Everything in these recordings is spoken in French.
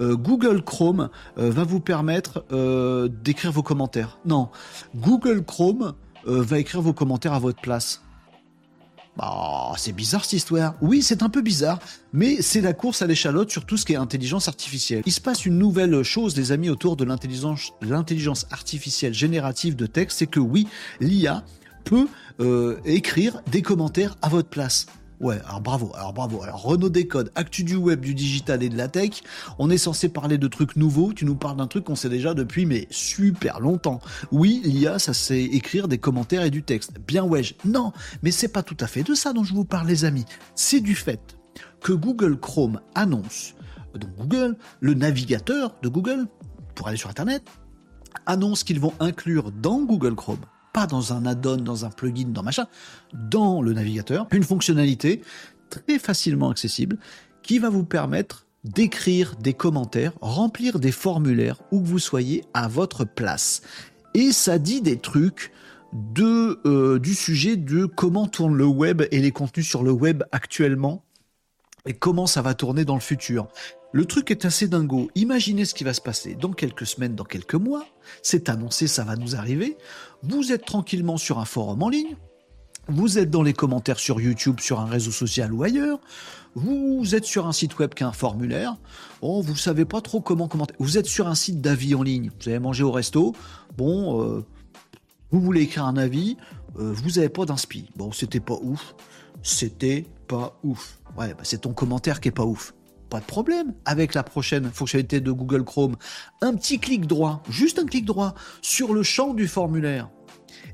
euh, Google Chrome euh, va vous permettre euh, d'écrire vos commentaires. Non, Google Chrome va écrire vos commentaires à votre place. Bah, c'est bizarre cette histoire. Oui, c'est un peu bizarre, mais c'est la course à l'échalote sur tout ce qui est intelligence artificielle. Il se passe une nouvelle chose, les amis, autour de l'intelligence, artificielle générative de texte, c'est que oui, l'IA peut écrire des commentaires à votre place. Ouais, alors bravo, alors bravo. Alors Renaud Décode, actu du web, du digital et de la tech. On est censé parler de trucs nouveaux. Tu nous parles d'un truc qu'on sait déjà depuis mais super longtemps. Oui, l'IA, ça sait écrire des commentaires et du texte. Bien ouais. Non, mais c'est pas tout à fait de ça dont je vous parle, les amis. C'est du fait que Google Chrome annonce, donc Google, le navigateur de Google pour aller sur Internet, annonce qu'ils vont inclure dans Google Chrome pas dans un add-on, dans un plugin, dans machin, dans le navigateur, une fonctionnalité très facilement accessible qui va vous permettre d'écrire des commentaires, remplir des formulaires où que vous soyez à votre place. Et ça dit des trucs de, euh, du sujet de comment tourne le web et les contenus sur le web actuellement et comment ça va tourner dans le futur. Le truc est assez dingo. Imaginez ce qui va se passer dans quelques semaines, dans quelques mois. C'est annoncé, ça va nous arriver. Vous êtes tranquillement sur un forum en ligne. Vous êtes dans les commentaires sur YouTube, sur un réseau social ou ailleurs. Vous êtes sur un site web qui a un formulaire. Bon, vous savez pas trop comment commenter. Vous êtes sur un site d'avis en ligne. Vous avez mangé au resto. Bon, euh, vous voulez écrire un avis. euh, vous n'avez pas d'inspi. Bon, c'était pas ouf. C'était pas ouf. Ouais, bah, c'est ton commentaire qui est pas ouf pas de problème. Avec la prochaine fonctionnalité de Google Chrome, un petit clic droit, juste un clic droit, sur le champ du formulaire.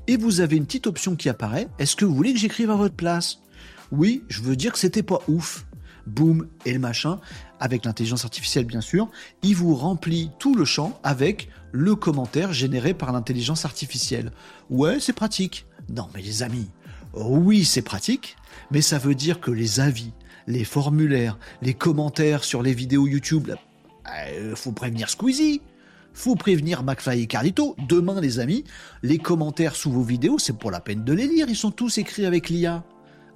Et vous avez une petite option qui apparaît. Est-ce que vous voulez que j'écrive à votre place? Oui, je veux dire que c'était pas ouf. Boum, et le machin, avec l'intelligence artificielle bien sûr, il vous remplit tout le champ avec le commentaire généré par l'intelligence artificielle. Ouais, c'est pratique. Non, mais les amis, oui, c'est pratique, mais ça veut dire que les avis, les formulaires, les commentaires sur les vidéos YouTube, euh, faut prévenir Squeezie, faut prévenir McFly et Carlito. Demain, les amis, les commentaires sous vos vidéos, c'est pour la peine de les lire, ils sont tous écrits avec l'IA.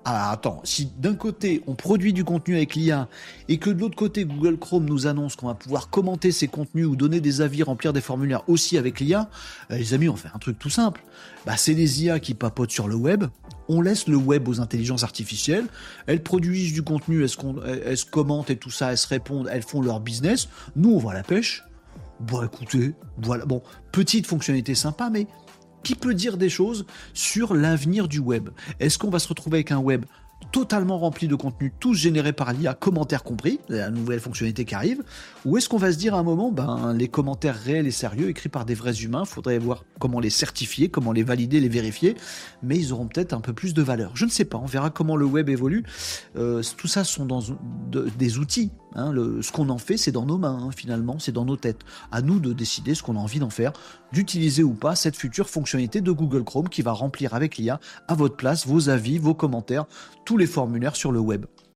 Ah, attends, si d'un côté on produit du contenu avec l'IA et que de l'autre côté Google Chrome nous annonce qu'on va pouvoir commenter ces contenus ou donner des avis, remplir des formulaires aussi avec l'IA, euh, les amis, on fait un truc tout simple. Bah, c'est les IA qui papotent sur le web. On laisse le web aux intelligences artificielles. Elles produisent du contenu, elles elles se commentent et tout ça, elles se répondent, elles font leur business. Nous, on va la pêche. Bon, écoutez, voilà. Bon, petite fonctionnalité sympa, mais qui peut dire des choses sur l'avenir du web Est-ce qu'on va se retrouver avec un web totalement rempli de contenu, tous générés par l'IA, commentaires compris, la nouvelle fonctionnalité qui arrive Ou est-ce qu'on va se dire à un moment, ben, les commentaires réels et sérieux, écrits par des vrais humains, faudrait voir comment les certifier, comment les valider, les vérifier, mais ils auront peut-être un peu plus de valeur. Je ne sais pas, on verra comment le web évolue. Euh, tout ça sont dans de- des outils. Hein. Le- ce qu'on en fait, c'est dans nos mains, hein, finalement, c'est dans nos têtes. À nous de décider ce qu'on a envie d'en faire, d'utiliser ou pas cette future fonctionnalité de Google Chrome qui va remplir avec l'IA à votre place vos avis, vos commentaires, tous les formulaires sur le web.